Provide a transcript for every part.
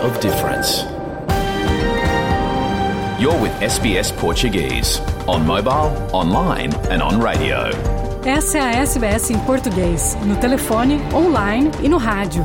of difference. You're with SBS Portuguese on mobile, online and on radio. Essa é a SBS em português, no telefone, online e no rádio.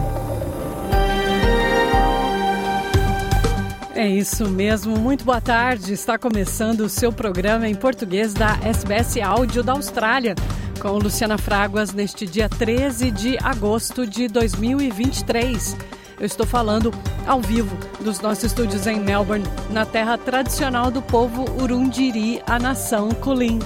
É isso mesmo, muito boa tarde. Está começando o seu programa em português da SBS Áudio da Austrália, com Luciana Fraguas neste dia 13 de agosto de 2023. Eu estou falando ao vivo dos nossos estúdios em Melbourne, na terra tradicional do povo Urundiri, a nação Kulin.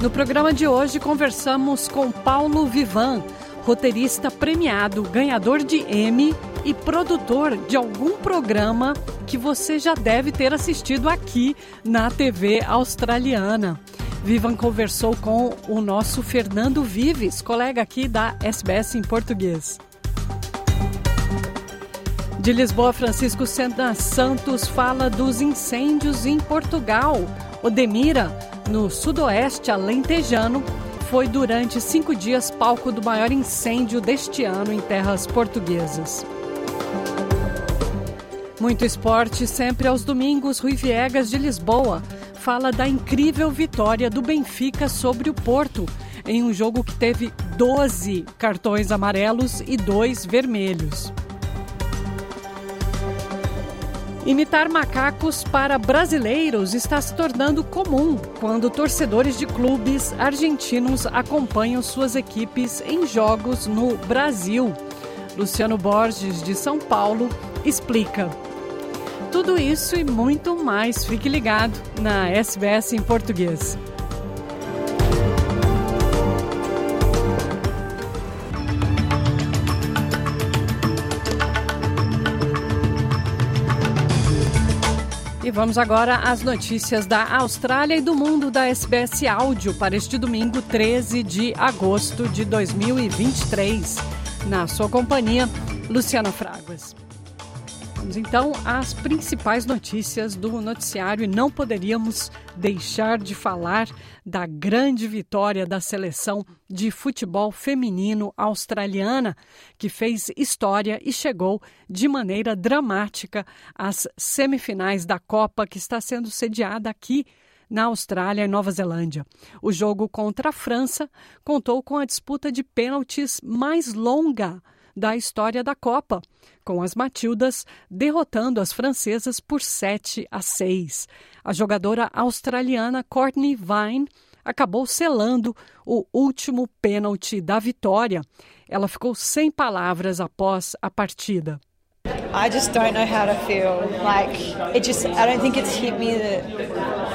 No programa de hoje conversamos com Paulo Vivan, roteirista premiado, ganhador de Emmy e produtor de algum programa que você já deve ter assistido aqui na TV australiana. Vivan conversou com o nosso Fernando Vives, colega aqui da SBS em português. De Lisboa, Francisco Sena Santos fala dos incêndios em Portugal. Odemira, no sudoeste alentejano, foi durante cinco dias palco do maior incêndio deste ano em terras portuguesas. Muito esporte sempre aos domingos, Rui Viegas de Lisboa fala da incrível vitória do Benfica sobre o Porto, em um jogo que teve 12 cartões amarelos e dois vermelhos. Imitar macacos para brasileiros está se tornando comum quando torcedores de clubes argentinos acompanham suas equipes em jogos no Brasil. Luciano Borges, de São Paulo, explica. Tudo isso e muito mais. Fique ligado na SBS em português. E vamos agora às notícias da Austrália e do mundo da SBS Áudio para este domingo 13 de agosto de 2023. Na sua companhia, Luciana Fraguas. Vamos então às principais notícias do noticiário e não poderíamos deixar de falar da grande vitória da seleção de futebol feminino australiana, que fez história e chegou de maneira dramática às semifinais da Copa que está sendo sediada aqui na Austrália e Nova Zelândia. O jogo contra a França contou com a disputa de pênaltis mais longa da história da Copa, com as Matildas derrotando as francesas por 7 a 6. A jogadora australiana Courtney Vine acabou selando o último pênalti da vitória. Ela ficou sem palavras após a partida. I just don't know how to feel. Like it just I don't think it's hit me that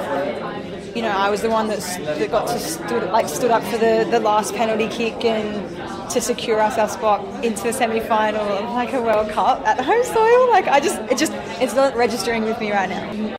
you know, I was the one that, that got to stood like stood up for the, the last penalty kick and to secure us our spot into the semi-final of like a World Cup at home soil. Like I just, it just, it's not registering with me right now.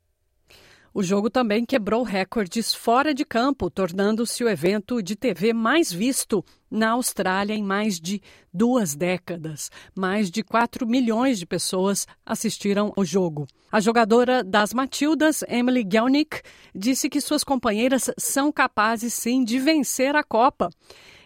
O jogo também quebrou recordes fora de campo, tornando-se o evento de TV mais visto na Austrália em mais de duas décadas. Mais de 4 milhões de pessoas assistiram ao jogo. A jogadora das Matildas, Emily Gelnick, disse que suas companheiras são capazes sim de vencer a Copa.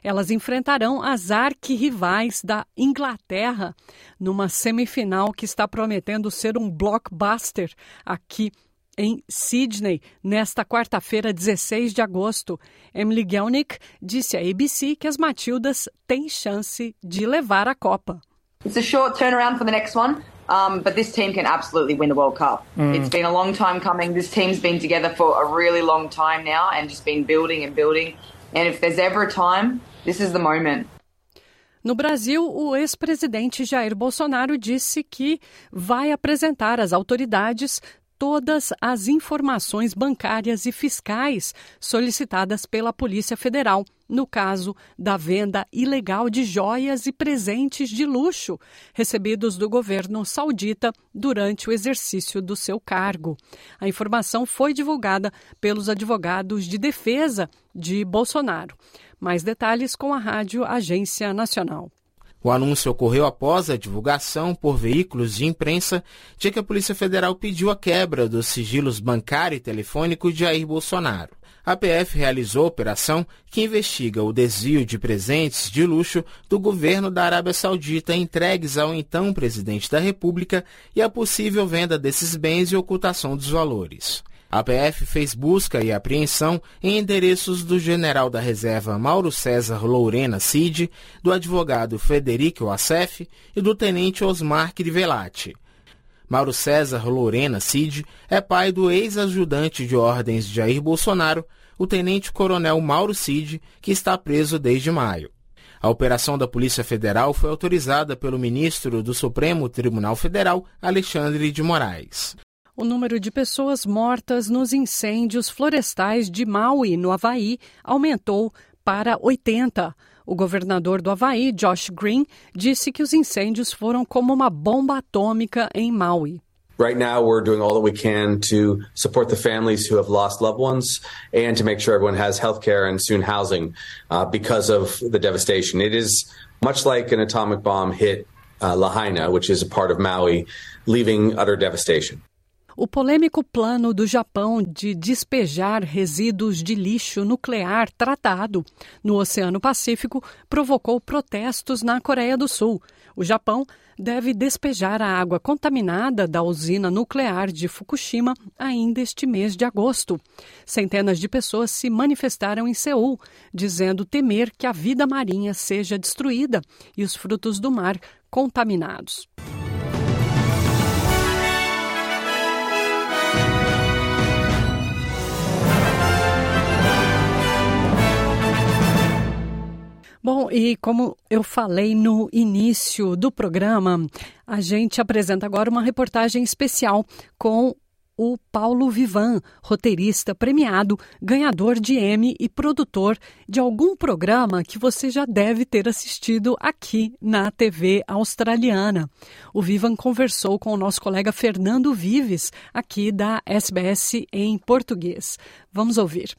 Elas enfrentarão as arquirrivais da Inglaterra numa semifinal que está prometendo ser um blockbuster aqui em Sydney, nesta quarta-feira, 16 de agosto. Emily Gelnick disse à ABC que as Matildas têm chance de levar a Copa. It's a short turnaround for the next one. Um, but this team can absolutely win the World Cup. Mm. It's been a long time coming. This team's been together for a really long time now and just been building and building. And if there's ever a time This is the moment. No Brasil, o ex-presidente Jair Bolsonaro disse que vai apresentar às autoridades todas as informações bancárias e fiscais solicitadas pela Polícia Federal no caso da venda ilegal de joias e presentes de luxo recebidos do governo saudita durante o exercício do seu cargo. A informação foi divulgada pelos advogados de defesa de Bolsonaro. Mais detalhes com a Rádio Agência Nacional. O anúncio ocorreu após a divulgação por veículos de imprensa de que a Polícia Federal pediu a quebra dos sigilos bancário e telefônico de Jair Bolsonaro. A PF realizou a operação que investiga o desvio de presentes de luxo do governo da Arábia Saudita entregues ao então presidente da República e a possível venda desses bens e ocultação dos valores. A PF fez busca e apreensão em endereços do general da reserva Mauro César Lourena Cid, do advogado Federico Assef e do tenente Osmar Crivellati. Mauro César Lourena Cid é pai do ex-ajudante de ordens de Jair Bolsonaro, o tenente-coronel Mauro Cid, que está preso desde maio. A operação da Polícia Federal foi autorizada pelo ministro do Supremo Tribunal Federal, Alexandre de Moraes o número de pessoas mortas nos incêndios florestais de Maui, no Havaí, aumentou para 80. O governador do Havaí, Josh Green, disse que os incêndios foram como uma bomba atômica em Maui. Right now, we're doing all that we can to support the families who have lost loved ones and to make sure everyone has health care and soon housing uh, because of the devastation. It is much like an atomic bomb hit uh, Lahaina, which is a part of Maui, leaving utter devastation. O polêmico plano do Japão de despejar resíduos de lixo nuclear tratado no Oceano Pacífico provocou protestos na Coreia do Sul. O Japão deve despejar a água contaminada da usina nuclear de Fukushima ainda este mês de agosto. Centenas de pessoas se manifestaram em Seul, dizendo temer que a vida marinha seja destruída e os frutos do mar contaminados. Bom, e como eu falei no início do programa, a gente apresenta agora uma reportagem especial com o Paulo Vivan, roteirista premiado, ganhador de Emmy e produtor de algum programa que você já deve ter assistido aqui na TV australiana. O Vivan conversou com o nosso colega Fernando Vives, aqui da SBS em português. Vamos ouvir.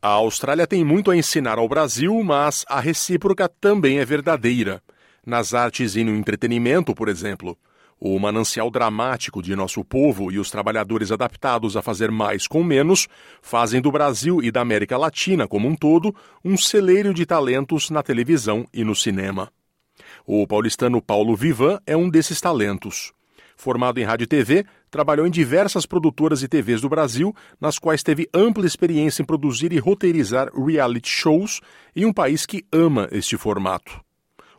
A Austrália tem muito a ensinar ao Brasil, mas a recíproca também é verdadeira. Nas artes e no entretenimento, por exemplo. O manancial dramático de nosso povo e os trabalhadores adaptados a fazer mais com menos fazem do Brasil e da América Latina como um todo um celeiro de talentos na televisão e no cinema. O paulistano Paulo Vivan é um desses talentos. Formado em rádio e TV, trabalhou em diversas produtoras e TVs do Brasil, nas quais teve ampla experiência em produzir e roteirizar reality shows em um país que ama este formato.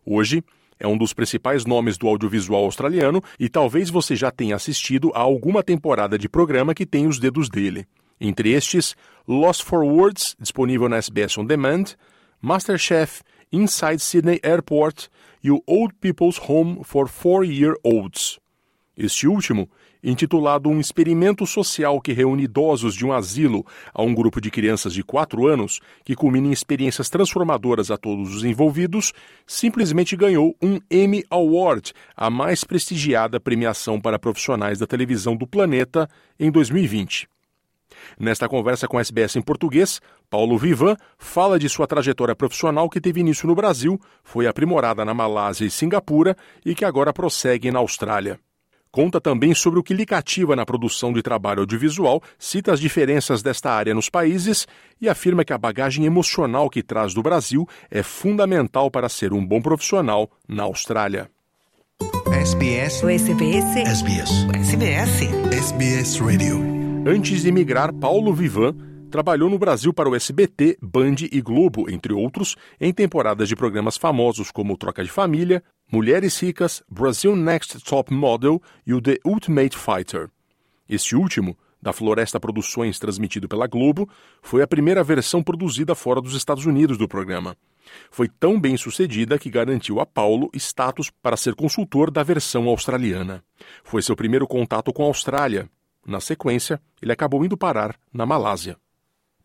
Hoje, é um dos principais nomes do audiovisual australiano e talvez você já tenha assistido a alguma temporada de programa que tem os dedos dele. Entre estes, Lost for Words, disponível na SBS On Demand, Masterchef, Inside Sydney Airport e o Old People's Home for Four-Year-Olds. Este último, intitulado Um Experimento Social que reúne idosos de um asilo a um grupo de crianças de 4 anos, que culmina em experiências transformadoras a todos os envolvidos, simplesmente ganhou um Emmy Award, a mais prestigiada premiação para profissionais da televisão do planeta, em 2020. Nesta conversa com a SBS em português, Paulo Vivan fala de sua trajetória profissional que teve início no Brasil, foi aprimorada na Malásia e Singapura e que agora prossegue na Austrália. Conta também sobre o que lhe cativa na produção de trabalho audiovisual, cita as diferenças desta área nos países e afirma que a bagagem emocional que traz do Brasil é fundamental para ser um bom profissional na Austrália. SBS. O SBS. SBS. SBS. SBS Radio. Antes de migrar, Paulo Vivan trabalhou no Brasil para o SBT, Band e Globo, entre outros, em temporadas de programas famosos como Troca de Família, Mulheres Ricas, Brazil Next Top Model e o The Ultimate Fighter. Este último, da Floresta Produções transmitido pela Globo, foi a primeira versão produzida fora dos Estados Unidos do programa. Foi tão bem sucedida que garantiu a Paulo status para ser consultor da versão australiana. Foi seu primeiro contato com a Austrália. Na sequência, ele acabou indo parar na Malásia.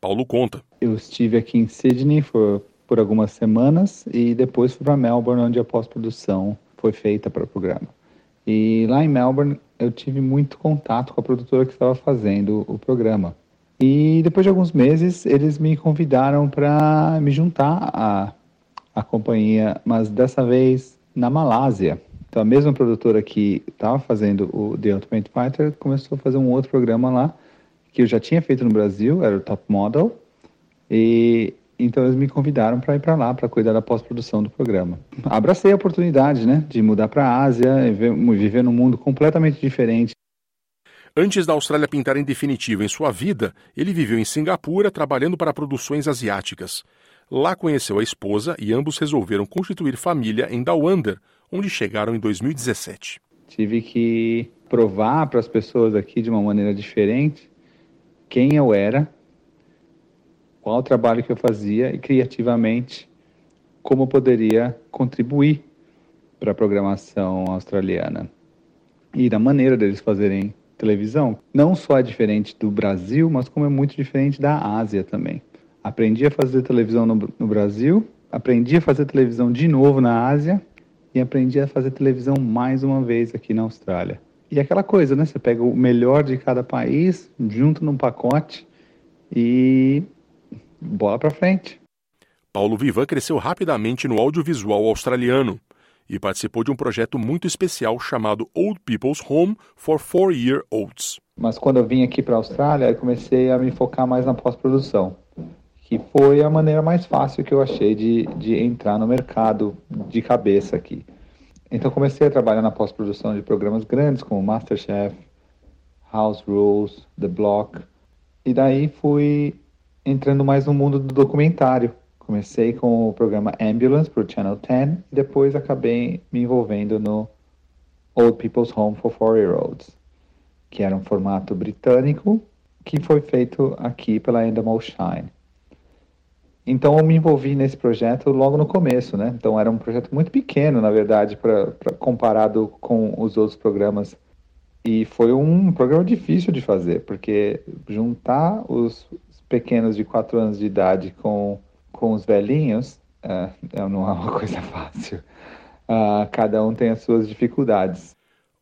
Paulo conta. Eu estive aqui em Sydney por por algumas semanas e depois fui para Melbourne, onde a pós-produção foi feita para o programa. E lá em Melbourne eu tive muito contato com a produtora que estava fazendo o programa. E depois de alguns meses eles me convidaram para me juntar à, a companhia, mas dessa vez na Malásia. Então a mesma produtora que estava fazendo o The Ultimate Fighter começou a fazer um outro programa lá que eu já tinha feito no Brasil, era o Top Model, e então eles me convidaram para ir para lá para cuidar da pós-produção do programa. Abracei a oportunidade, né, de mudar para a Ásia e viver num mundo completamente diferente. Antes da Austrália pintar em definitivo em sua vida, ele viveu em Singapura trabalhando para produções asiáticas. Lá conheceu a esposa e ambos resolveram constituir família em Down Under, onde chegaram em 2017. Tive que provar para as pessoas aqui de uma maneira diferente quem eu era, qual o trabalho que eu fazia e criativamente como poderia contribuir para a programação australiana e da maneira deles fazerem televisão. Não só é diferente do Brasil, mas como é muito diferente da Ásia também. Aprendi a fazer televisão no, no Brasil, aprendi a fazer televisão de novo na Ásia e aprendi a fazer televisão mais uma vez aqui na Austrália. E aquela coisa, né? Você pega o melhor de cada país, junto num pacote e bola para frente. Paulo Vivan cresceu rapidamente no audiovisual australiano e participou de um projeto muito especial chamado Old People's Home for Four-Year-Olds. Mas quando eu vim aqui para a Austrália, eu comecei a me focar mais na pós-produção, que foi a maneira mais fácil que eu achei de, de entrar no mercado de cabeça aqui. Então comecei a trabalhar na pós-produção de programas grandes como Masterchef, House Rules, The Block, e daí fui entrando mais no mundo do documentário Comecei com o programa Ambulance para o Channel 10 e depois acabei me envolvendo no Old People's Home for Four-Year-Olds, que era um formato britânico que foi feito aqui pela Endemol Shine. Então eu me envolvi nesse projeto logo no começo, né? Então era um projeto muito pequeno, na verdade, pra, pra, comparado com os outros programas. E foi um programa difícil de fazer, porque juntar os pequenos de 4 anos de idade com com os velhinhos uh, não é uma coisa fácil. Uh, cada um tem as suas dificuldades.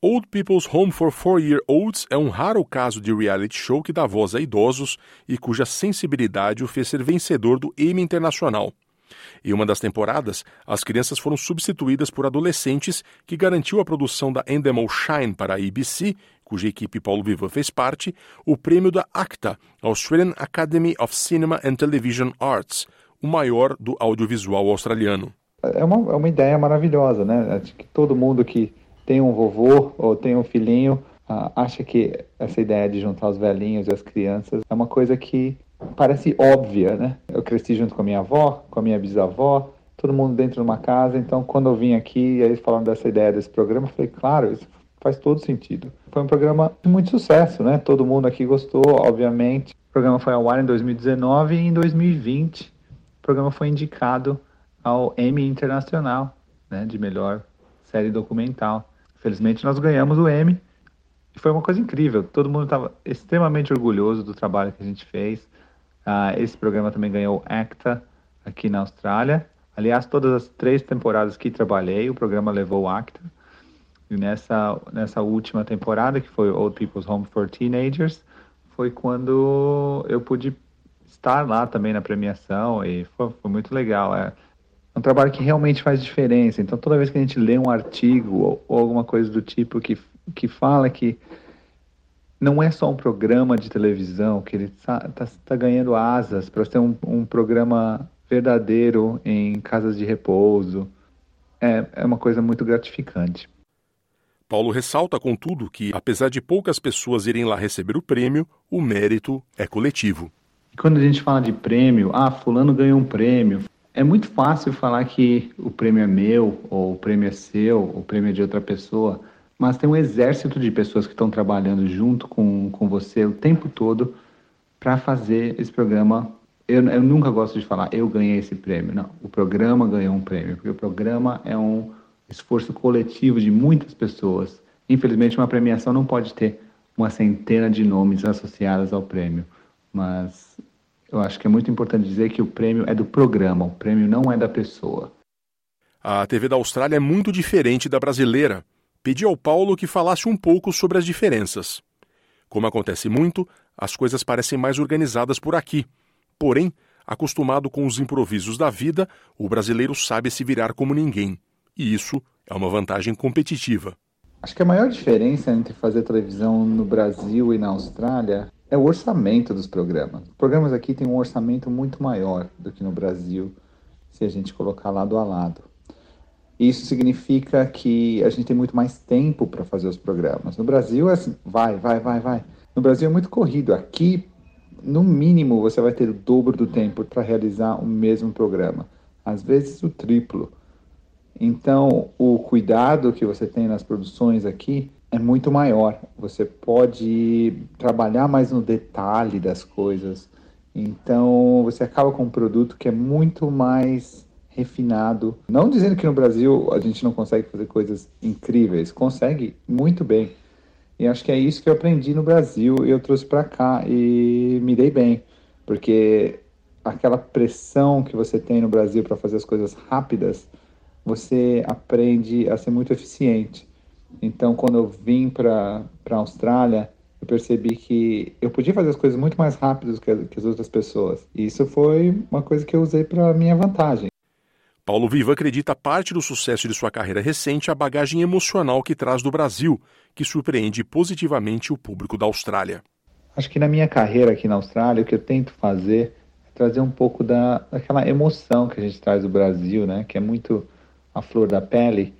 Old People's Home for Four-Year-Olds é um raro caso de reality show que dá voz a idosos e cuja sensibilidade o fez ser vencedor do Emmy Internacional. Em uma das temporadas, as crianças foram substituídas por adolescentes, que garantiu à produção da Endemol Shine para a ABC, cuja equipe Paulo Viva fez parte, o prêmio da ACTA, Australian Academy of Cinema and Television Arts, o maior do audiovisual australiano. É uma, é uma ideia maravilhosa, né? Acho que todo mundo que tem um vovô ou tem um filhinho uh, acha que essa ideia de juntar os velhinhos e as crianças é uma coisa que parece óbvia, né? Eu cresci junto com a minha avó, com a minha bisavó, todo mundo dentro de uma casa, então quando eu vim aqui e eles falaram dessa ideia desse programa, eu falei, claro, isso faz todo sentido. Foi um programa de muito sucesso, né? Todo mundo aqui gostou, obviamente. O programa foi ao ar em 2019 e em 2020 o programa foi indicado ao Emmy Internacional, né, de melhor série documental. Felizmente nós ganhamos o Emmy e foi uma coisa incrível. Todo mundo estava extremamente orgulhoso do trabalho que a gente fez. Uh, esse programa também ganhou ACTA aqui na Austrália. Aliás, todas as três temporadas que trabalhei, o programa levou ACTA. E nessa, nessa última temporada, que foi Old People's Home for Teenagers, foi quando eu pude estar lá também na premiação e foi, foi muito legal. É um trabalho que realmente faz diferença. Então, toda vez que a gente lê um artigo ou, ou alguma coisa do tipo que, que fala que não é só um programa de televisão, que ele está tá, tá ganhando asas para ser um, um, programa verdadeiro em casas de repouso, é, é uma coisa muito gratificante. Paulo ressalta, contudo, que, apesar de poucas pessoas irem lá receber o prêmio, o mérito é coletivo. E quando a gente fala de prêmio, ah, fulano ganhou um prêmio, é muito fácil falar que o prêmio é meu, ou o prêmio é seu, ou o prêmio é de outra pessoa, mas tem um exército de pessoas que estão trabalhando junto com, com você o tempo todo para fazer esse programa. Eu, eu nunca gosto de falar, eu ganhei esse prêmio. Não, o programa ganhou um prêmio, porque o programa é um esforço coletivo de muitas pessoas. Infelizmente, uma premiação não pode ter uma centena de nomes associados ao prêmio mas eu acho que é muito importante dizer que o prêmio é do programa, o prêmio não é da pessoa. A TV da Austrália é muito diferente da brasileira. Pedi ao Paulo que falasse um pouco sobre as diferenças. Como acontece muito, as coisas parecem mais organizadas por aqui. Porém, Acostumado com os improvisos da vida, o brasileiro sabe se virar como ninguém. E isso é uma vantagem competitiva. Acho que a maior diferença entre fazer televisão no Brasil e na Austrália é o orçamento dos programas. Os programas aqui têm um orçamento muito maior do que no Brasil, se a gente colocar lado a lado. Isso significa que a gente tem muito mais tempo para fazer os programas. No Brasil é assim, vai, vai, vai, vai. No Brasil é muito corrido. Aqui, no mínimo, você vai ter o dobro do tempo para realizar o mesmo programa. Às vezes o triplo. Então, o cuidado que você tem nas produções aqui é muito maior. Você pode trabalhar mais no detalhe das coisas. Então, você acaba com um produto que é muito mais refinado. Não dizendo que no Brasil a gente não consegue fazer coisas incríveis, consegue muito bem. E acho que é isso que eu aprendi no Brasil e eu trouxe para cá e me dei bem, porque aquela pressão que você tem no Brasil para fazer as coisas rápidas, você aprende a ser muito eficiente. Então, quando eu vim para a Austrália, eu percebi que eu podia fazer as coisas muito mais rápidas que, que as outras pessoas. E isso foi uma coisa que eu usei para minha vantagem. Paulo Viva acredita parte do sucesso de sua carreira recente a bagagem emocional que traz do Brasil, que surpreende positivamente o público da Austrália. Acho que na minha carreira aqui na Austrália, o que eu tento fazer é trazer um pouco da, daquela emoção que a gente traz do Brasil, né? Que é muito a flor da pele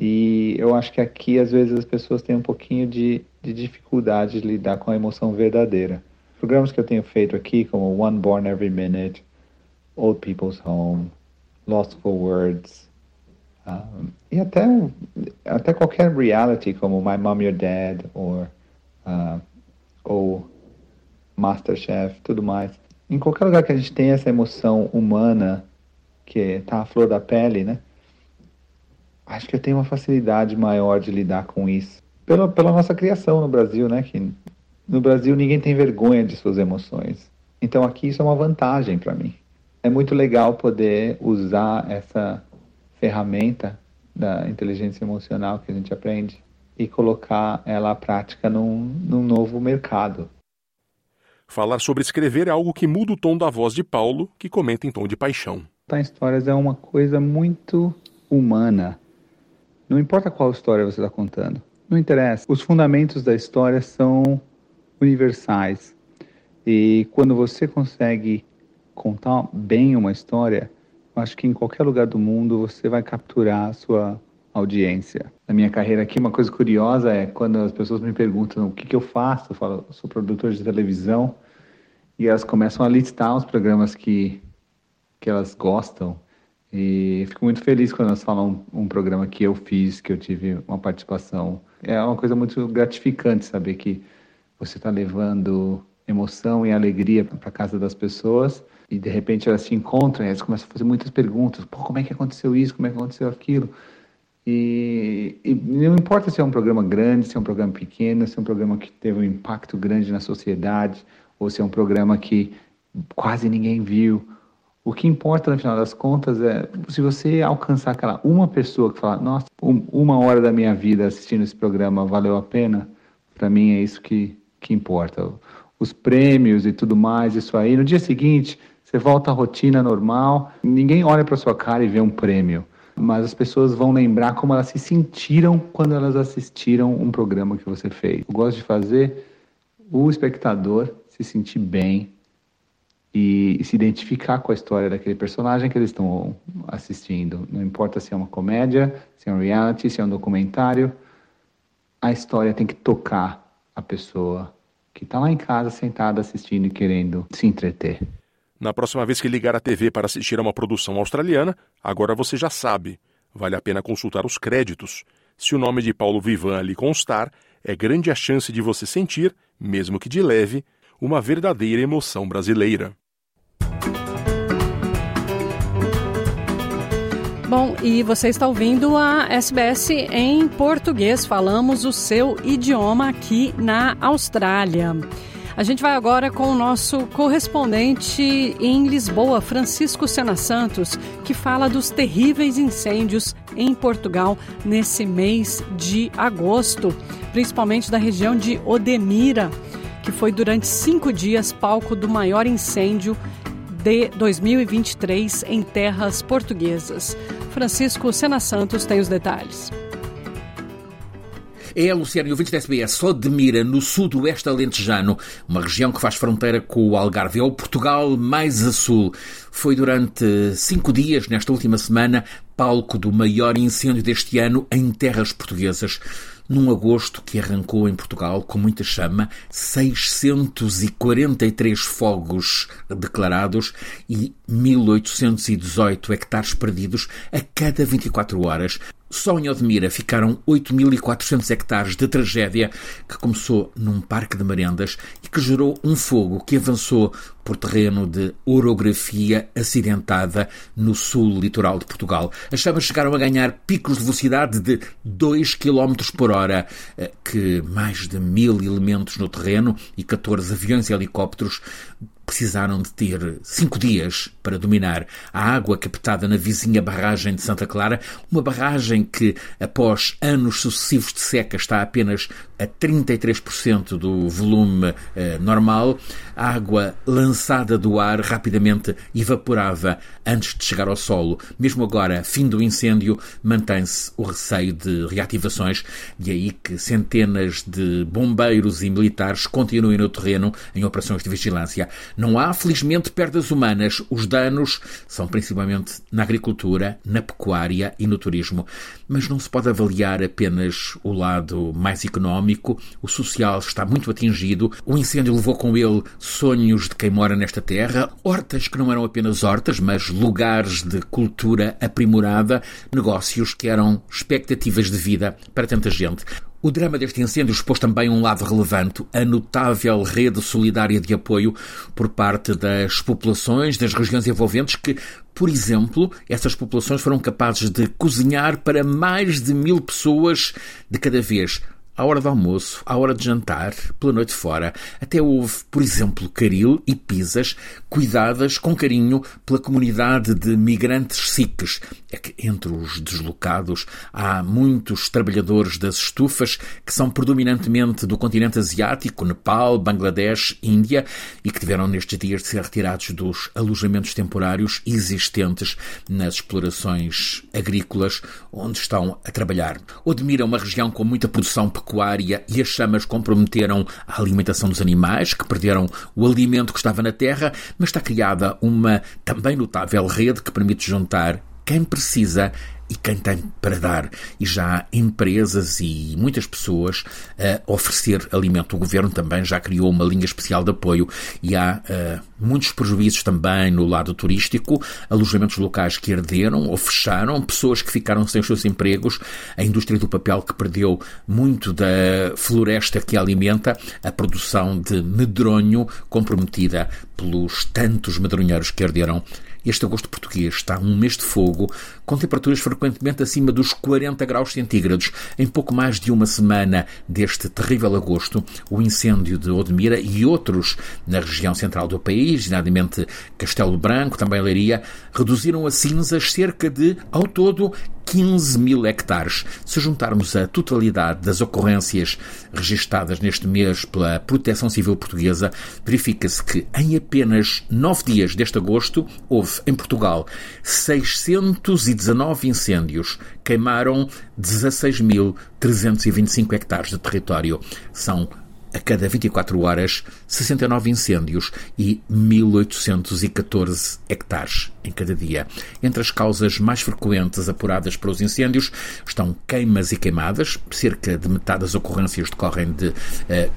e eu acho que aqui, às vezes, as pessoas têm um pouquinho de, de dificuldade de lidar com a emoção verdadeira. Programas que eu tenho feito aqui, como One Born Every Minute, Old People's Home, Lost for Words, um, e até, até qualquer reality, como My Mom, Your Dad, or, uh, ou Masterchef, tudo mais. Em qualquer lugar que a gente tenha essa emoção humana, que está à flor da pele, né? Acho que eu tenho uma facilidade maior de lidar com isso. Pela, pela nossa criação no Brasil, né? Que no Brasil ninguém tem vergonha de suas emoções. Então aqui isso é uma vantagem para mim. É muito legal poder usar essa ferramenta da inteligência emocional que a gente aprende e colocar ela à prática num, num novo mercado. Falar sobre escrever é algo que muda o tom da voz de Paulo, que comenta em tom de paixão. Contar histórias é uma coisa muito humana. Não importa qual história você está contando. Não interessa. Os fundamentos da história são universais. E quando você consegue contar bem uma história, acho que em qualquer lugar do mundo você vai capturar a sua audiência. Na minha carreira aqui, uma coisa curiosa é quando as pessoas me perguntam o que, que eu faço, eu falo, eu sou produtor de televisão, e elas começam a listar os programas que, que elas gostam. E fico muito feliz quando elas falam um, um programa que eu fiz, que eu tive uma participação. É uma coisa muito gratificante saber que você está levando emoção e alegria para casa das pessoas e de repente elas se encontram e elas começam a fazer muitas perguntas. Pô, como é que aconteceu isso? Como é que aconteceu aquilo? E, e, não importa se é um programa grande, se é um programa pequeno, se é um programa que teve um impacto grande na sociedade ou se é um programa que quase ninguém viu o que importa no final das contas é se você alcançar aquela uma pessoa que fala, nossa, um, uma hora da minha vida assistindo esse programa valeu a pena, para mim é isso que, que importa. Os prêmios e tudo mais, isso aí. No dia seguinte, você volta à rotina normal, ninguém olha para sua cara e vê um prêmio, mas as pessoas vão lembrar como elas se sentiram quando elas assistiram um programa que você fez. Eu gosto de fazer o espectador se sentir bem e se identificar com a história daquele personagem que eles estão assistindo. Não importa se é uma comédia, se é um reality, se é um documentário, a história tem que tocar a pessoa que está lá em casa sentada assistindo e querendo se entreter. Na próxima vez que ligar a TV para assistir a uma produção australiana, agora você já sabe. Vale a pena consultar os créditos. Se o nome de Paulo Vivan ali constar, é grande a chance de você sentir, mesmo que de leve, uma verdadeira emoção brasileira. Bom, e você está ouvindo a SBS em português. Falamos o seu idioma aqui na Austrália. A gente vai agora com o nosso correspondente em Lisboa, Francisco Sena Santos, que fala dos terríveis incêndios em Portugal nesse mês de agosto, principalmente da região de Odemira, que foi durante cinco dias palco do maior incêndio de 2023 em terras portuguesas. Francisco Sena Santos tem os detalhes. É, Luciano, e ouvintes da SBS, só de Mira, no sudoeste alentejano, uma região que faz fronteira com o Algarve. É o Portugal mais a sul. Foi durante cinco dias, nesta última semana, palco do maior incêndio deste ano em terras portuguesas num agosto que arrancou em Portugal com muita chama, 643 fogos declarados e 1818 hectares perdidos a cada 24 horas. Só em Odmira ficaram 8.400 hectares de tragédia que começou num parque de merendas e que gerou um fogo que avançou por terreno de orografia acidentada no sul litoral de Portugal. As chamas chegaram a ganhar picos de velocidade de 2 km por hora, eh, que mais de mil elementos no terreno e 14 aviões e helicópteros precisaram de ter cinco dias para dominar a água captada na vizinha barragem de Santa Clara, uma barragem que, após anos sucessivos de seca, está apenas a 33% do volume eh, normal. A água lançada do ar rapidamente evaporava antes de chegar ao solo. Mesmo agora, fim do incêndio, mantém-se o receio de reativações, e aí que centenas de bombeiros e militares continuem no terreno em operações de vigilância. Não há, felizmente, perdas humanas. Os danos são principalmente na agricultura, na pecuária e no turismo. Mas não se pode avaliar apenas o lado mais económico. O social está muito atingido. O incêndio levou com ele sonhos de quem mora nesta terra, hortas que não eram apenas hortas, mas lugares de cultura aprimorada, negócios que eram expectativas de vida para tanta gente. O drama deste incêndio expôs também um lado relevante, a notável rede solidária de apoio por parte das populações das regiões envolventes que, por exemplo, essas populações foram capazes de cozinhar para mais de mil pessoas de cada vez à hora do almoço, à hora de jantar, pela noite fora. Até houve, por exemplo, caril e pizzas cuidadas com carinho pela comunidade de migrantes sikhs. É que entre os deslocados há muitos trabalhadores das estufas que são predominantemente do continente asiático, Nepal, Bangladesh, Índia e que tiveram nestes dias de ser retirados dos alojamentos temporários existentes nas explorações agrícolas onde estão a trabalhar. Odmira é uma região com muita produção pecuária e as chamas comprometeram a alimentação dos animais, que perderam o alimento que estava na terra, mas está criada uma também notável rede que permite juntar quem precisa e quem tem para dar. E já há empresas e muitas pessoas a oferecer alimento. O governo também já criou uma linha especial de apoio e há uh, muitos prejuízos também no lado turístico, alojamentos locais que arderam ou fecharam, pessoas que ficaram sem os seus empregos, a indústria do papel que perdeu muito da floresta que alimenta, a produção de medronho comprometida pelos tantos medronheiros que arderam este agosto português está um mês de fogo, com temperaturas frequentemente acima dos 40 graus centígrados. Em pouco mais de uma semana deste terrível agosto, o incêndio de Odmira e outros na região central do país, nomeadamente Castelo Branco, também Leiria, reduziram a cinzas cerca de, ao todo, 15 mil hectares. Se juntarmos a totalidade das ocorrências registadas neste mês pela Proteção Civil Portuguesa, verifica-se que em apenas nove dias deste agosto houve em Portugal 619 incêndios, queimaram 16.325 hectares de território. São a cada 24 horas 69 incêndios e 1.814 hectares em cada dia. Entre as causas mais frequentes apuradas para os incêndios estão queimas e queimadas, cerca de metade das ocorrências decorrem de uh,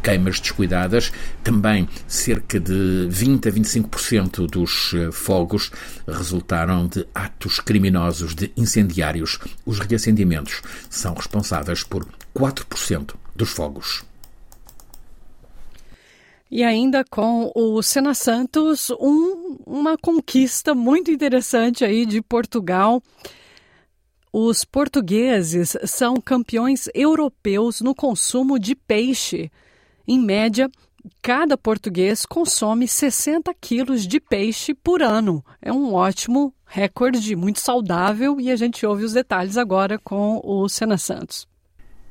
queimas descuidadas, também cerca de 20 a 25% dos uh, fogos resultaram de atos criminosos de incendiários. Os reacendimentos são responsáveis por 4% dos fogos. E ainda com o Sena Santos, um, uma conquista muito interessante aí de Portugal. Os portugueses são campeões europeus no consumo de peixe. Em média, cada português consome 60 quilos de peixe por ano. É um ótimo recorde, muito saudável, e a gente ouve os detalhes agora com o Sena Santos.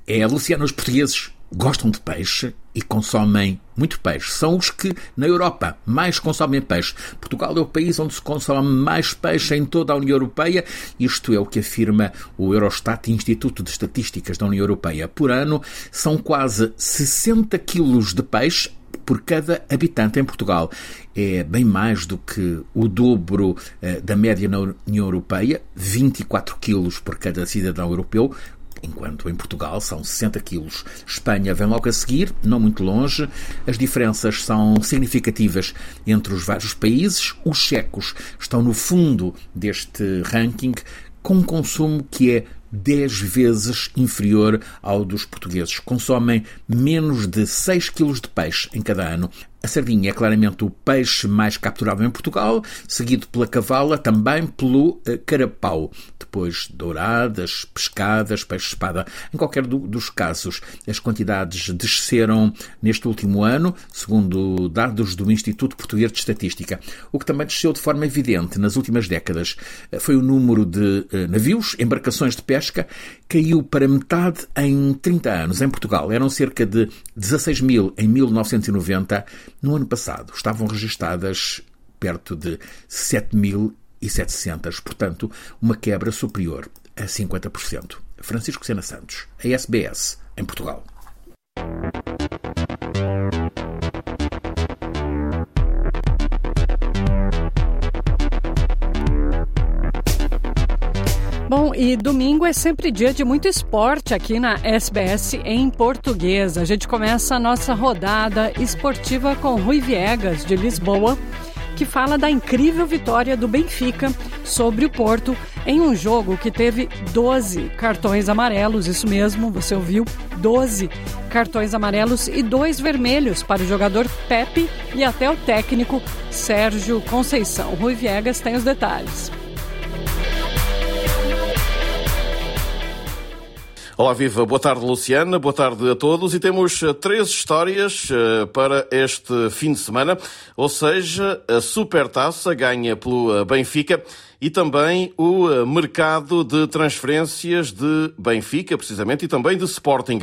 É, Luciano, os portugueses gostam de peixe e consomem muito peixe. São os que, na Europa, mais consomem peixe. Portugal é o país onde se consome mais peixe em toda a União Europeia. Isto é o que afirma o Eurostat, Instituto de Estatísticas da União Europeia. Por ano, são quase 60 quilos de peixe por cada habitante em Portugal. É bem mais do que o dobro eh, da média na União Europeia, 24 quilos por cada cidadão europeu, enquanto em Portugal são 60 quilos. Espanha vem logo a seguir, não muito longe. As diferenças são significativas entre os vários países. Os checos estão no fundo deste ranking, com um consumo que é 10 vezes inferior ao dos portugueses. Consomem menos de 6 quilos de peixe em cada ano. A sardinha é claramente o peixe mais capturado em Portugal, seguido pela cavala, também pelo uh, carapau. Depois douradas, pescadas, peixe-espada. Em qualquer do, dos casos, as quantidades desceram neste último ano, segundo dados do Instituto Português de Estatística. O que também desceu de forma evidente nas últimas décadas uh, foi o número de uh, navios, embarcações de pesca, caiu para metade em 30 anos. Em Portugal eram cerca de 16 mil em 1990 no ano passado estavam registadas perto de 7.700, portanto, uma quebra superior a 50%. Francisco Sena Santos, a SBS, em Portugal. Bom, e domingo é sempre dia de muito esporte aqui na SBS em português. A gente começa a nossa rodada esportiva com Rui Viegas, de Lisboa, que fala da incrível vitória do Benfica sobre o Porto em um jogo que teve 12 cartões amarelos, isso mesmo, você ouviu? 12 cartões amarelos e dois vermelhos para o jogador Pepe e até o técnico Sérgio Conceição. Rui Viegas tem os detalhes. Olá, viva. Boa tarde, Luciana. Boa tarde a todos. E temos eh, três histórias eh, para este fim de semana, ou seja, a Supertaça ganha pelo eh, Benfica e também o mercado de transferências de Benfica, precisamente, e também de Sporting.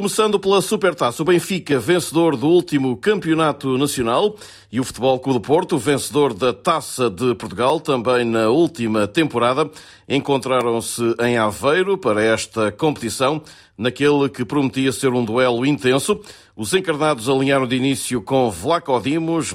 Começando pela Supertaça, o Benfica, vencedor do último Campeonato Nacional, e o Futebol Clube do Porto, vencedor da Taça de Portugal, também na última temporada, encontraram-se em Aveiro para esta competição, naquele que prometia ser um duelo intenso. Os encarnados alinharam de início com Vlaco Dimos,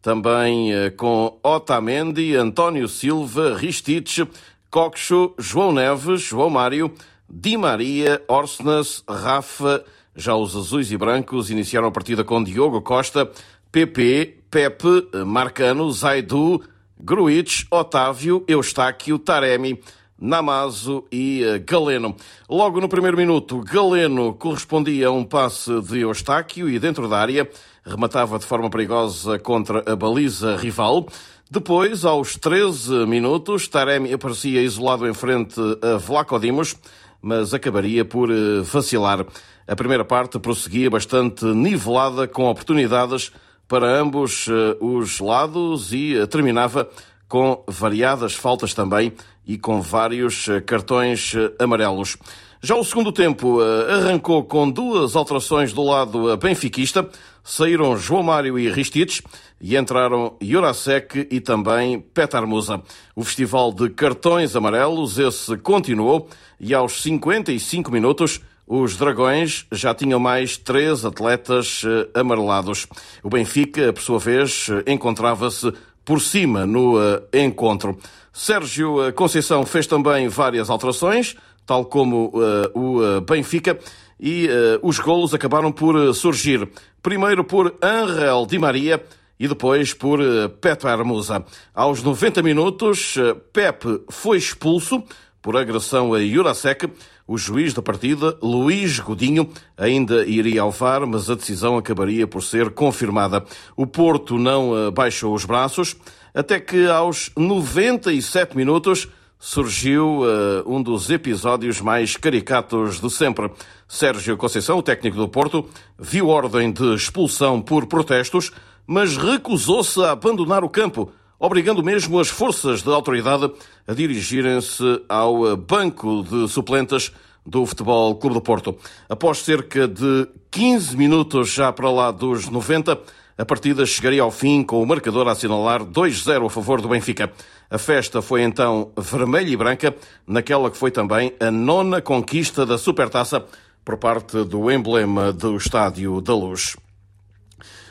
também eh, com Otamendi, António Silva, Ristich, Coxo, João Neves, João Mário, Di Maria, Orsnes, Rafa, já os azuis e brancos iniciaram a partida com Diogo Costa, PP, Pepe, Marcano, Zaidu, Gruitch, Otávio, Eustáquio, Taremi, Namazo e eh, Galeno. Logo no primeiro minuto, Galeno correspondia a um passe de Eustáquio e dentro da área rematava de forma perigosa contra a baliza rival. Depois, aos 13 minutos, Taremi aparecia isolado em frente a Vlaco Dimos, mas acabaria por eh, vacilar. A primeira parte prosseguia bastante nivelada, com oportunidades para ambos eh, os lados e eh, terminava com variadas faltas também e com vários cartões amarelos. Já o segundo tempo arrancou com duas alterações do lado benfiquista. Saíram João Mário e Ristich e entraram Jurasek e também Petar Musa. O festival de cartões amarelos, esse continuou e aos 55 minutos os Dragões já tinham mais três atletas eh, amarelados. O Benfica, por sua vez, eh, encontrava-se por cima no eh, encontro. Sérgio Conceição fez também várias alterações, tal como o Benfica, e os golos acabaram por surgir. Primeiro por Angel Di Maria e depois por Pepe Armusa. Aos 90 minutos, Pepe foi expulso por agressão a Jurasek. O juiz da partida, Luís Godinho, ainda iria ao VAR, mas a decisão acabaria por ser confirmada. O Porto não eh, baixou os braços, até que aos 97 minutos surgiu uh, um dos episódios mais caricatos de sempre. Sérgio Conceição, o técnico do Porto, viu ordem de expulsão por protestos, mas recusou-se a abandonar o campo obrigando mesmo as forças da autoridade a dirigirem-se ao banco de suplentes do Futebol Clube do Porto. Após cerca de 15 minutos já para lá dos 90, a partida chegaria ao fim com o marcador a assinalar 2-0 a favor do Benfica. A festa foi então vermelha e branca, naquela que foi também a nona conquista da Supertaça por parte do emblema do Estádio da Luz.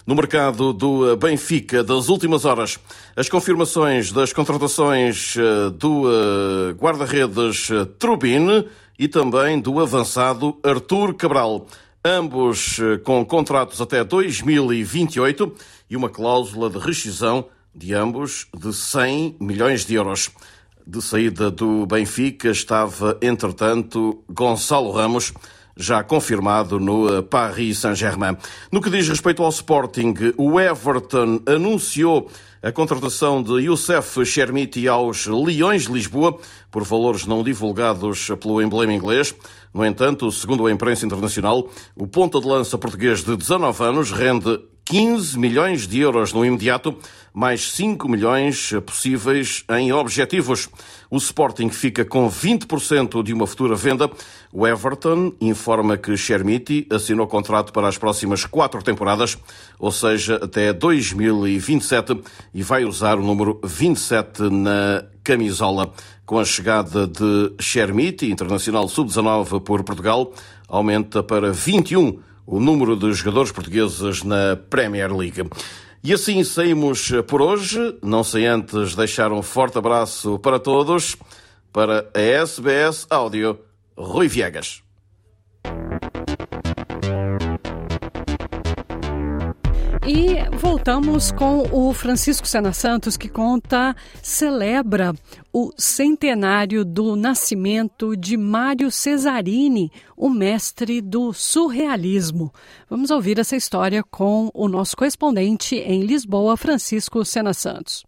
No mercado do Benfica das últimas horas, as confirmações das contratações eh, do eh, guarda-redes eh, Trubin e também do avançado Artur Cabral, ambos com contratos até 2028 e uma cláusula de rescisão de ambos de 100 milhões de euros. De saída do Benfica estava, entretanto, Gonçalo Ramos, já confirmado no eh, Paris Saint-Germain. No que diz respeito ao Sporting, o Everton anunciou a contratação de Youssef Chermiti aos Leões de Lisboa por valores não divulgados pelo emblema inglês. No entanto, segundo a imprensa internacional, o ponta de lança português de 19 anos rende 15 milhões de euros no imediato, mais 5 milhões possíveis em objetivos. O Sporting fica com 20% de uma futura venda. O Everton informa que Chermiti assinou contrato para as próximas quatro temporadas, ou seja, até 2027, e vai usar o número 27 na camisola. Com a chegada de Chermiti, internacional sub-19 por Portugal, aumenta para 21 o número de jogadores portugueses na Premier League. E assim saímos por hoje. Não sei antes deixar um forte abraço para todos. Para a SBS Áudio, Rui Viegas. E voltamos com o Francisco Sena Santos, que conta, celebra o centenário do nascimento de Mário Cesarini, o mestre do surrealismo. Vamos ouvir essa história com o nosso correspondente em Lisboa, Francisco Sena Santos.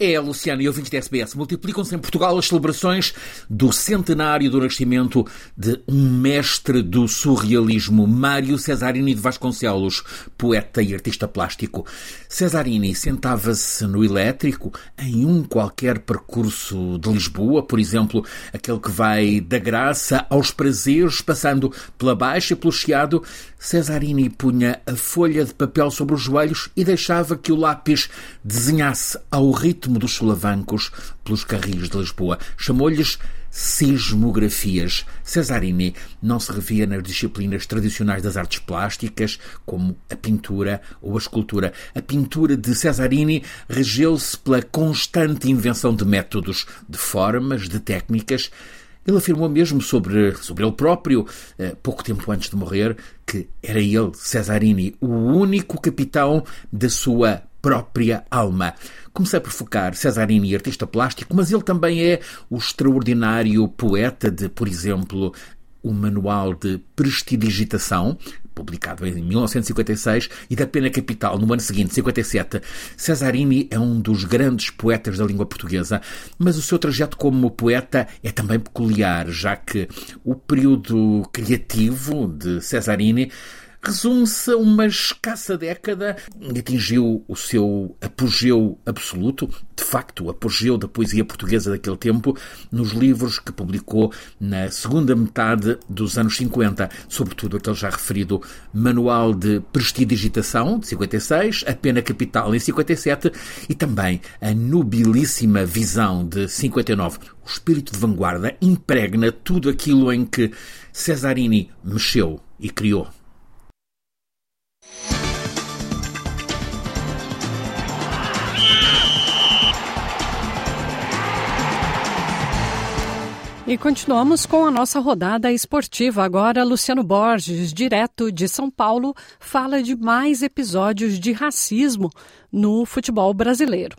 É, Luciano e ouvintes da SBS, multiplicam-se em Portugal as celebrações do centenário do nascimento de um mestre do surrealismo, Mário Cesarini de Vasconcelos, poeta e artista plástico. Cesarini sentava-se no elétrico em um qualquer percurso de Lisboa, por exemplo, aquele que vai da graça aos prazeres, passando pela Baixa e pelo Chiado. Cesarini punha a folha de papel sobre os joelhos e deixava que o lápis desenhasse ao ritmo dos solavancos pelos carris de Lisboa. Chamou-lhes sismografias. Cesarini não se revia nas disciplinas tradicionais das artes plásticas, como a pintura ou a escultura. A pintura de Cesarini regeu-se pela constante invenção de métodos, de formas, de técnicas. Ele afirmou mesmo sobre, sobre ele próprio, eh, pouco tempo antes de morrer, que era ele, Cesarini, o único capitão da sua própria alma. Comecei por focar Cesarini, artista plástico, mas ele também é o extraordinário poeta de, por exemplo, o Manual de Prestidigitação, publicado em 1956, e da Pena Capital, no ano seguinte, 57. Cesarini é um dos grandes poetas da língua portuguesa, mas o seu trajeto como poeta é também peculiar, já que o período criativo de Cesarini resume-se a uma escassa década e atingiu o seu apogeu absoluto, de facto, o apogeu da poesia portuguesa daquele tempo, nos livros que publicou na segunda metade dos anos 50, sobretudo aquele já referido Manual de Prestidigitação, de 56, A Pena Capital, em 57, e também a Nobilíssima Visão, de 59. O espírito de vanguarda impregna tudo aquilo em que Cesarini mexeu e criou. E continuamos com a nossa rodada esportiva. Agora, Luciano Borges, direto de São Paulo, fala de mais episódios de racismo no futebol brasileiro.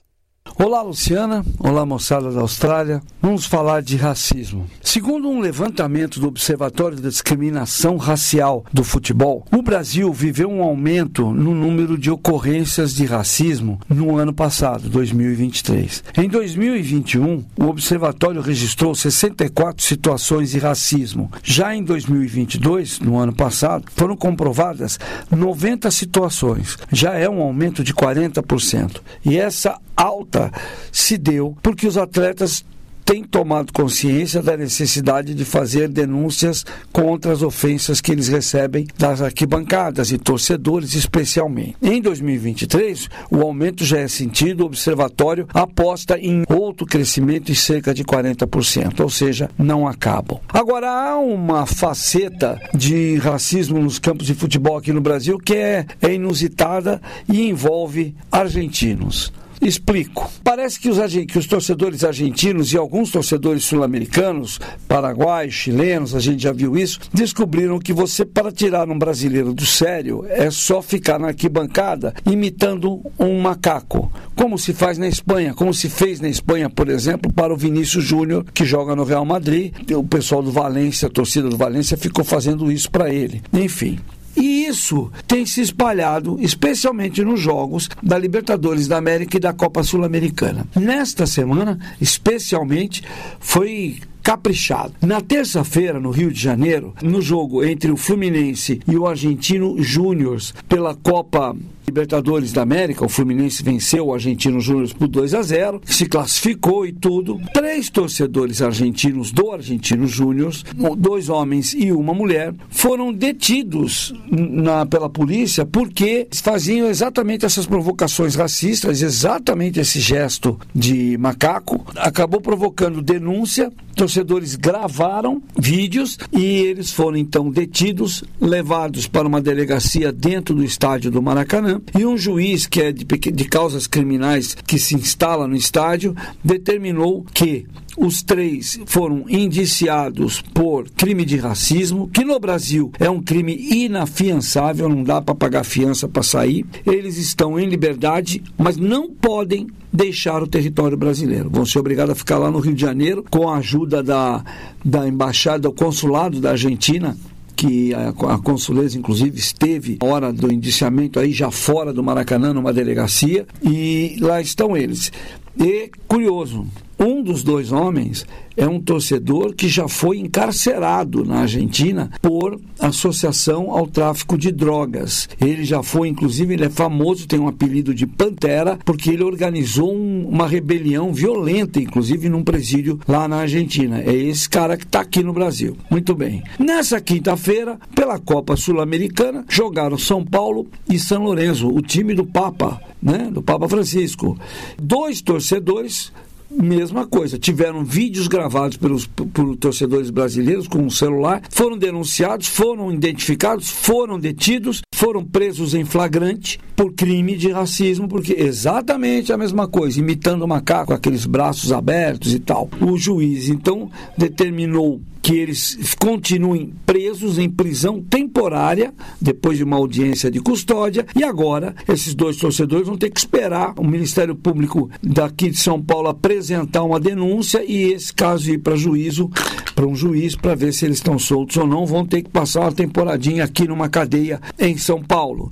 Olá, Luciana. Olá, moçada da Austrália. Vamos falar de racismo. Segundo um levantamento do Observatório da Discriminação Racial do Futebol, o Brasil viveu um aumento no número de ocorrências de racismo no ano passado, 2023. Em 2021, o observatório registrou 64 situações de racismo. Já em 2022, no ano passado, foram comprovadas 90 situações. Já é um aumento de 40%. E essa alta se deu porque os atletas têm tomado consciência da necessidade de fazer denúncias contra as ofensas que eles recebem das arquibancadas e torcedores, especialmente. Em 2023, o aumento já é sentido, o observatório aposta em outro crescimento em cerca de 40%, ou seja, não acabam. Agora, há uma faceta de racismo nos campos de futebol aqui no Brasil que é, é inusitada e envolve argentinos. Explico. Parece que os, que os torcedores argentinos e alguns torcedores sul-americanos, paraguaios, chilenos, a gente já viu isso, descobriram que você, para tirar um brasileiro do sério, é só ficar na arquibancada imitando um macaco. Como se faz na Espanha, como se fez na Espanha, por exemplo, para o Vinícius Júnior, que joga no Real Madrid. O pessoal do Valência, a torcida do Valência, ficou fazendo isso para ele. Enfim, e isso tem se espalhado, especialmente nos jogos da Libertadores da América e da Copa Sul-Americana. Nesta semana, especialmente, foi caprichado. Na terça-feira, no Rio de Janeiro, no jogo entre o Fluminense e o Argentino Júnior pela Copa Libertadores da América, o Fluminense venceu o Argentino Júnior por 2 a 0, se classificou e tudo. Três torcedores argentinos do Argentino Júnior, dois homens e uma mulher, foram detidos na, pela polícia porque faziam exatamente essas provocações racistas, exatamente esse gesto de macaco, acabou provocando denúncia. Torcedores gravaram vídeos e eles foram então detidos, levados para uma delegacia dentro do estádio do Maracanã e um juiz que é de, de causas criminais que se instala no estádio determinou que os três foram indiciados por crime de racismo, que no Brasil é um crime inafiançável, não dá para pagar fiança para sair. Eles estão em liberdade, mas não podem deixar o território brasileiro. Vão ser obrigados a ficar lá no Rio de Janeiro com a ajuda da, da embaixada, do consulado da Argentina, que a, consuleza, inclusive, esteve na hora do indiciamento aí já fora do Maracanã, numa delegacia, e lá estão eles. E, curioso, um dos dois homens é um torcedor que já foi encarcerado na Argentina por associação ao tráfico de drogas. Ele já foi, inclusive, ele é famoso, tem um apelido de Pantera, porque ele organizou um, uma rebelião violenta, inclusive num presídio lá na Argentina. É esse cara que está aqui no Brasil. Muito bem. Nessa quinta-feira, pela Copa Sul-Americana, jogaram São Paulo e São Lourenço, o time do Papa, né? Do Papa Francisco. Dois torcedores mesma coisa. Tiveram vídeos gravados pelos por torcedores brasileiros com um celular, foram denunciados, foram identificados, foram detidos, foram presos em flagrante por crime de racismo, porque exatamente a mesma coisa, imitando o macaco, aqueles braços abertos e tal. O juiz então determinou que eles continuem presos em prisão temporária depois de uma audiência de custódia e agora esses dois torcedores vão ter que esperar o Ministério Público daqui de São Paulo apresentar uma denúncia e esse caso ir para juízo para um juiz para ver se eles estão soltos ou não. Vão ter que passar uma temporadinha aqui numa cadeia em São Paulo.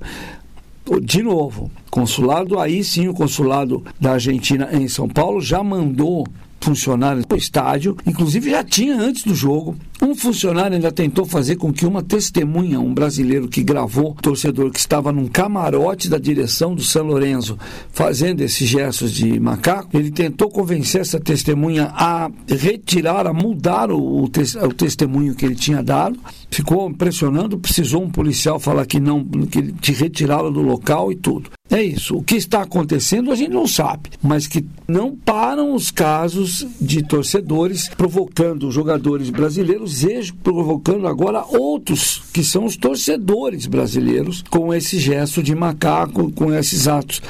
De novo, consulado, aí sim o consulado da Argentina em São Paulo já mandou funcionários para o estádio, inclusive já tinha antes do jogo. Um funcionário ainda tentou fazer com que uma testemunha, um brasileiro que gravou, torcedor que estava num camarote da direção do São Lourenço, fazendo esses gestos de macaco, ele tentou convencer essa testemunha a retirar, a mudar o, o, te, o testemunho que ele tinha dado. Ficou impressionando, precisou um policial falar que não, que te retirá-lo do local e tudo. É isso. O que está acontecendo a gente não sabe, mas que não param os casos de torcedores provocando jogadores brasileiros e provocando agora outros que são os torcedores brasileiros com esse gesto de macaco, com esses atos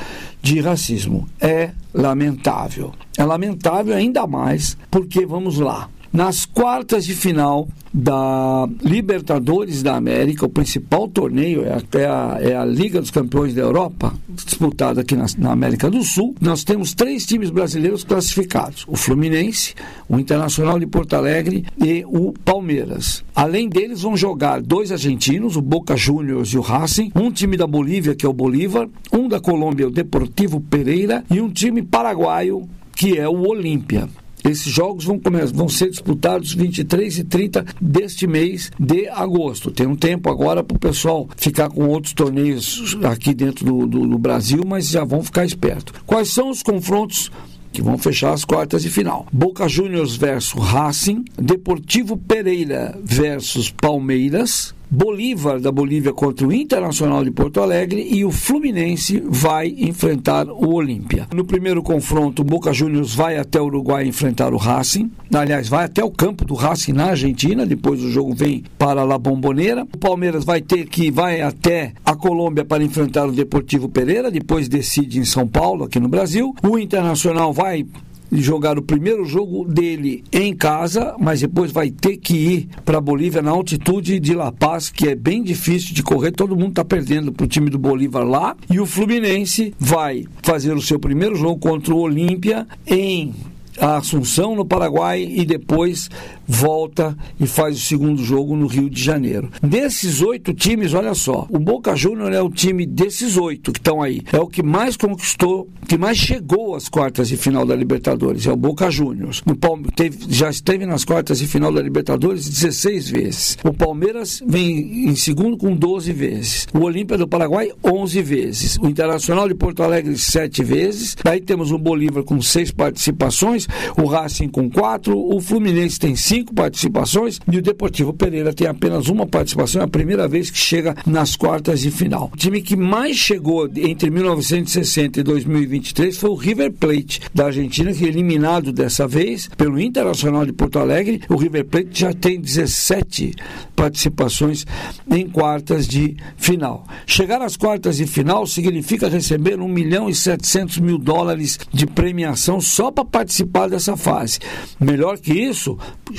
de racismo. É lamentável. É lamentável ainda mais porque, vamos lá, nas quartas de final da Libertadores da América, o principal torneio é a, é a, Liga dos Campeões da Europa, disputada aqui na, na, América do Sul. Nós temos três times brasileiros classificados: o Fluminense, o Internacional de Porto Alegre e o Palmeiras. Além deles, vão jogar dois argentinos, o Boca Juniors e o Racing, um time da Bolívia, que é o Bolívar, um da Colômbia, o Deportivo Pereira, e um time paraguaio, que é o Olímpia. Esses jogos vão, começar, vão ser disputados 23 e 30 deste mês de agosto. Tem um tempo agora para o pessoal ficar com outros torneios aqui dentro do, do, do Brasil, mas já vão ficar espertos. Quais são os confrontos que vão fechar as quartas de final. Boca Juniors versus Racing, Deportivo Pereira versus Palmeiras, Bolívar da Bolívia contra o Internacional de Porto Alegre e o Fluminense vai enfrentar o Olímpia. No primeiro confronto, o Boca Juniors vai até o Uruguai enfrentar o Racing. Aliás, vai até o campo do Racing na Argentina, depois o jogo vem para La Bombonera. O Palmeiras vai ter que vai até a Colômbia para enfrentar o Deportivo Pereira, depois decide em São Paulo, aqui no Brasil. O Internacional vai jogar o primeiro jogo dele em casa, mas depois vai ter que ir para a Bolívia na altitude de La Paz, que é bem difícil de correr. Todo mundo está perdendo para o time do Bolívar lá. E o Fluminense vai fazer o seu primeiro jogo contra o Olímpia em Assunção, no Paraguai, e depois volta e faz o segundo jogo no Rio de Janeiro. Desses oito times, olha só, o Boca Júnior é o time desses oito que estão aí. É o que mais conquistou, que mais chegou às quartas de final da Libertadores. É o Boca Juniors. O Palme teve, já esteve nas quartas de final da Libertadores 16 vezes. O Palmeiras vem em segundo com 12 vezes. O Olímpia do Paraguai, 11 vezes. O Internacional de Porto Alegre, 7 vezes. Daí temos o Bolívar com 6 participações. O Racing com 4. O Fluminense tem 5 cinco participações e o Deportivo Pereira tem apenas uma participação, é a primeira vez que chega nas quartas de final. O time que mais chegou entre 1960 e 2023 foi o River Plate da Argentina, que é eliminado dessa vez pelo Internacional de Porto Alegre. O River Plate já tem 17 participações em quartas de final. Chegar às quartas de final significa receber 1 milhão e 700 mil dólares de premiação só para participar dessa fase. Melhor que isso,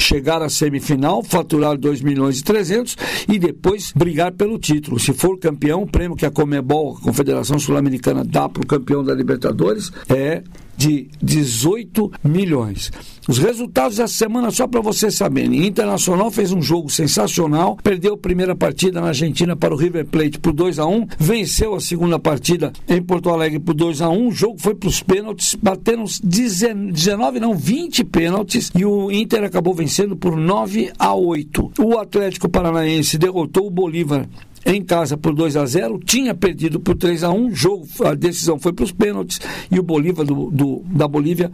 chegar à semifinal, faturar 2 milhões e 300 e depois brigar pelo título. Se for campeão, o prêmio que a Comebol, a Confederação Sul-Americana, dá para o campeão da Libertadores é de 18 milhões. Os resultados dessa semana, só para vocês saberem: Internacional fez um jogo sensacional, perdeu a primeira partida na Argentina para o River Plate por 2 a 1 venceu a segunda partida em Porto Alegre por 2 a 1 o jogo foi para os pênaltis, bateram 19, não, 20 pênaltis e o Inter acabou vencendo por 9 a 8. O Atlético Paranaense derrotou o Bolívar em casa por 2 a 0 tinha perdido por 3 a 1 jogo, a decisão foi para os pênaltis e o Bolívar do, do, da Bolívia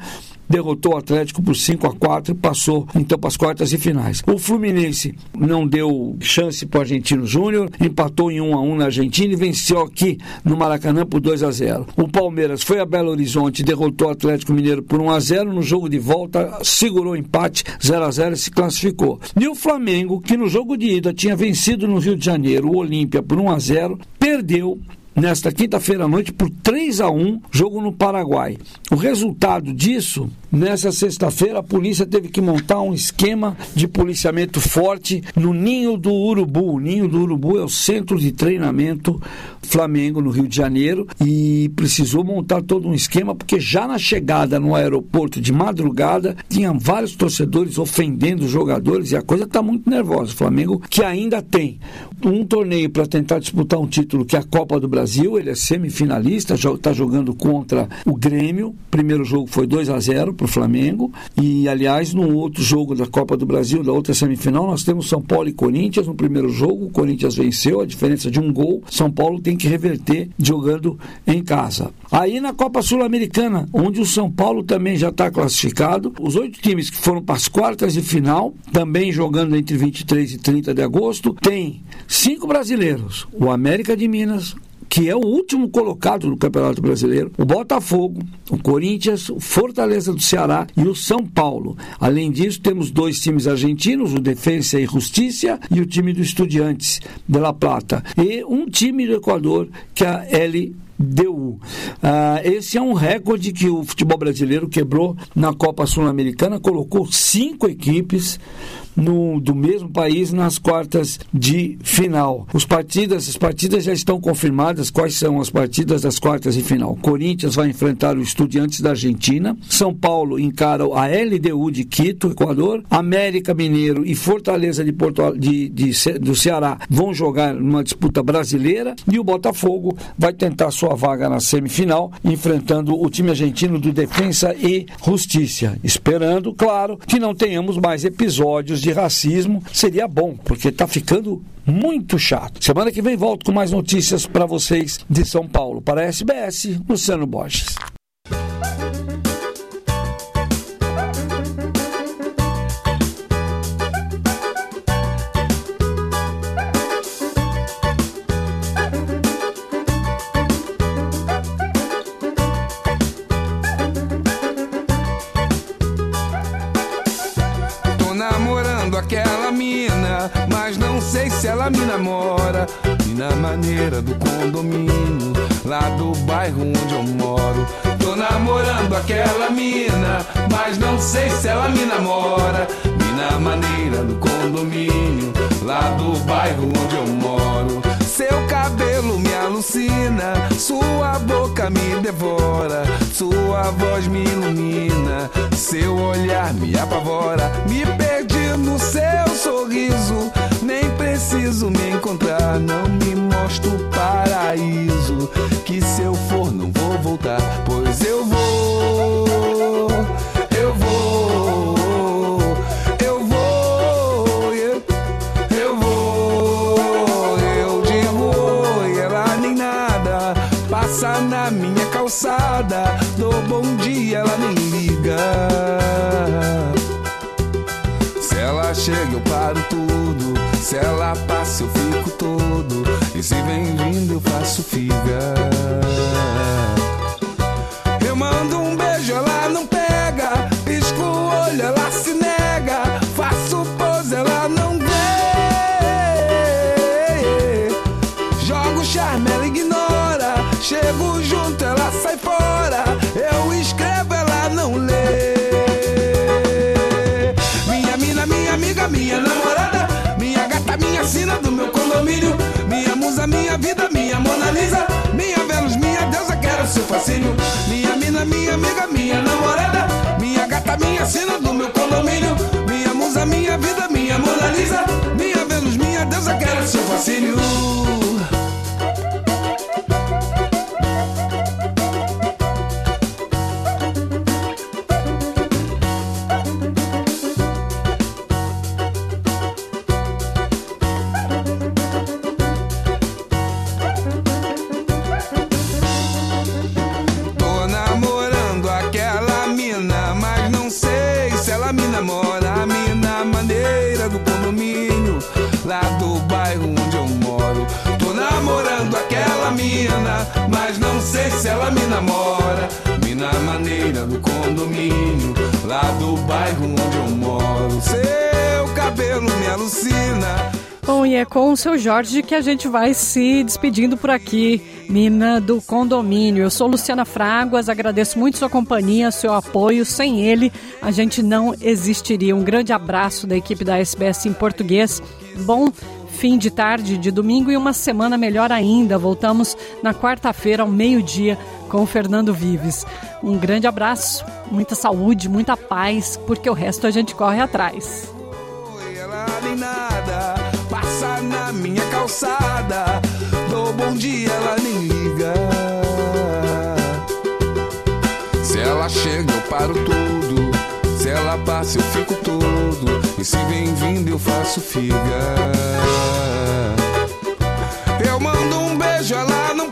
derrotou o Atlético por 5 a 4 e passou então para as quartas e finais. O Fluminense não deu chance para o Argentino Júnior, empatou em 1 a 1 na Argentina e venceu aqui no Maracanã por 2 a 0. O Palmeiras foi a Belo Horizonte, derrotou o Atlético Mineiro por 1 a 0 no jogo de volta, segurou o empate 0 a 0 e se classificou. E o Flamengo, que no jogo de ida tinha vencido no Rio de Janeiro o Olímpia por 1 a 0, perdeu nesta quinta-feira à noite por 3 a 1, jogo no Paraguai. O resultado disso, nessa sexta-feira, a polícia teve que montar um esquema de policiamento forte no Ninho do Urubu. O Ninho do Urubu é o centro de treinamento Flamengo no Rio de Janeiro e precisou montar todo um esquema porque já na chegada no aeroporto de madrugada tinha vários torcedores ofendendo os jogadores e a coisa está muito nervosa. O Flamengo que ainda tem um torneio para tentar disputar um título que é a Copa do Brasil, ele é semifinalista, está jogando contra o Grêmio. Primeiro jogo foi 2 a 0 para o Flamengo e aliás no outro jogo da Copa do Brasil, da outra semifinal, nós temos São Paulo e Corinthians no primeiro jogo, o Corinthians venceu, a diferença de um gol. São Paulo tem que reverter jogando em casa. Aí na Copa Sul-Americana, onde o São Paulo também já está classificado, os oito times que foram para as quartas de final, também jogando entre 23 e 30 de agosto, tem cinco brasileiros: o América de Minas, que é o último colocado no Campeonato Brasileiro, o Botafogo, o Corinthians, o Fortaleza do Ceará e o São Paulo. Além disso, temos dois times argentinos, o Defensa e Justiça e o time do Estudiantes de La Plata. E um time do Equador, que é a L. Ah, esse é um recorde que o futebol brasileiro quebrou na Copa Sul-Americana, colocou cinco equipes no, do mesmo país nas quartas de final. Os partidas, as partidas já estão confirmadas. Quais são as partidas das quartas de final? Corinthians vai enfrentar o Estudiantes da Argentina. São Paulo encara a LDU de Quito, Equador. América Mineiro e Fortaleza de Porto de, de, do Ceará vão jogar numa disputa brasileira. E o Botafogo vai tentar sua vaga na semifinal, enfrentando o time argentino do Defensa e Justiça. Esperando, claro, que não tenhamos mais episódios de racismo seria bom, porque está ficando muito chato. Semana que vem volto com mais notícias para vocês de São Paulo. Para a SBS, Luciano Borges. Namora. E na maneira do condomínio, lá do bairro onde eu moro. Tô namorando aquela mina, mas não sei se ela me namora. E na maneira do condomínio, lá do bairro onde eu moro. Seu cabelo me alucina, sua boca me devora, sua voz me ilumina, seu olhar me apavora. Me perdi no seu sorriso, preciso me encontrar. Não me mostra o paraíso, que se eu for não vou voltar, pois eu vou, eu vou, eu vou, eu, vou, eu oi, ela nem nada, passa na minha calçada, dou bom dia, ela nem liga. Se ela chega, eu paro tudo. Se ela passa, eu fico todo. E se vem vindo, eu faço figa. Minha sina do meu condomínio. Minha musa, minha vida, minha Mona Lisa. Minha Vênus, minha deusa, quero seu fascínio. É com o seu Jorge que a gente vai se despedindo por aqui, Mina do Condomínio. Eu sou Luciana Fraguas, agradeço muito sua companhia, seu apoio. Sem ele, a gente não existiria. Um grande abraço da equipe da SBS em português. Bom fim de tarde de domingo e uma semana melhor ainda. Voltamos na quarta-feira ao meio-dia com o Fernando Vives. Um grande abraço, muita saúde, muita paz, porque o resto a gente corre atrás. nem nada Passa na minha calçada. Dou bom dia, ela nem liga. Se ela chega, eu paro tudo. Se ela passa, eu fico todo. E se vem vindo, eu faço figa. Eu mando um beijo, ela não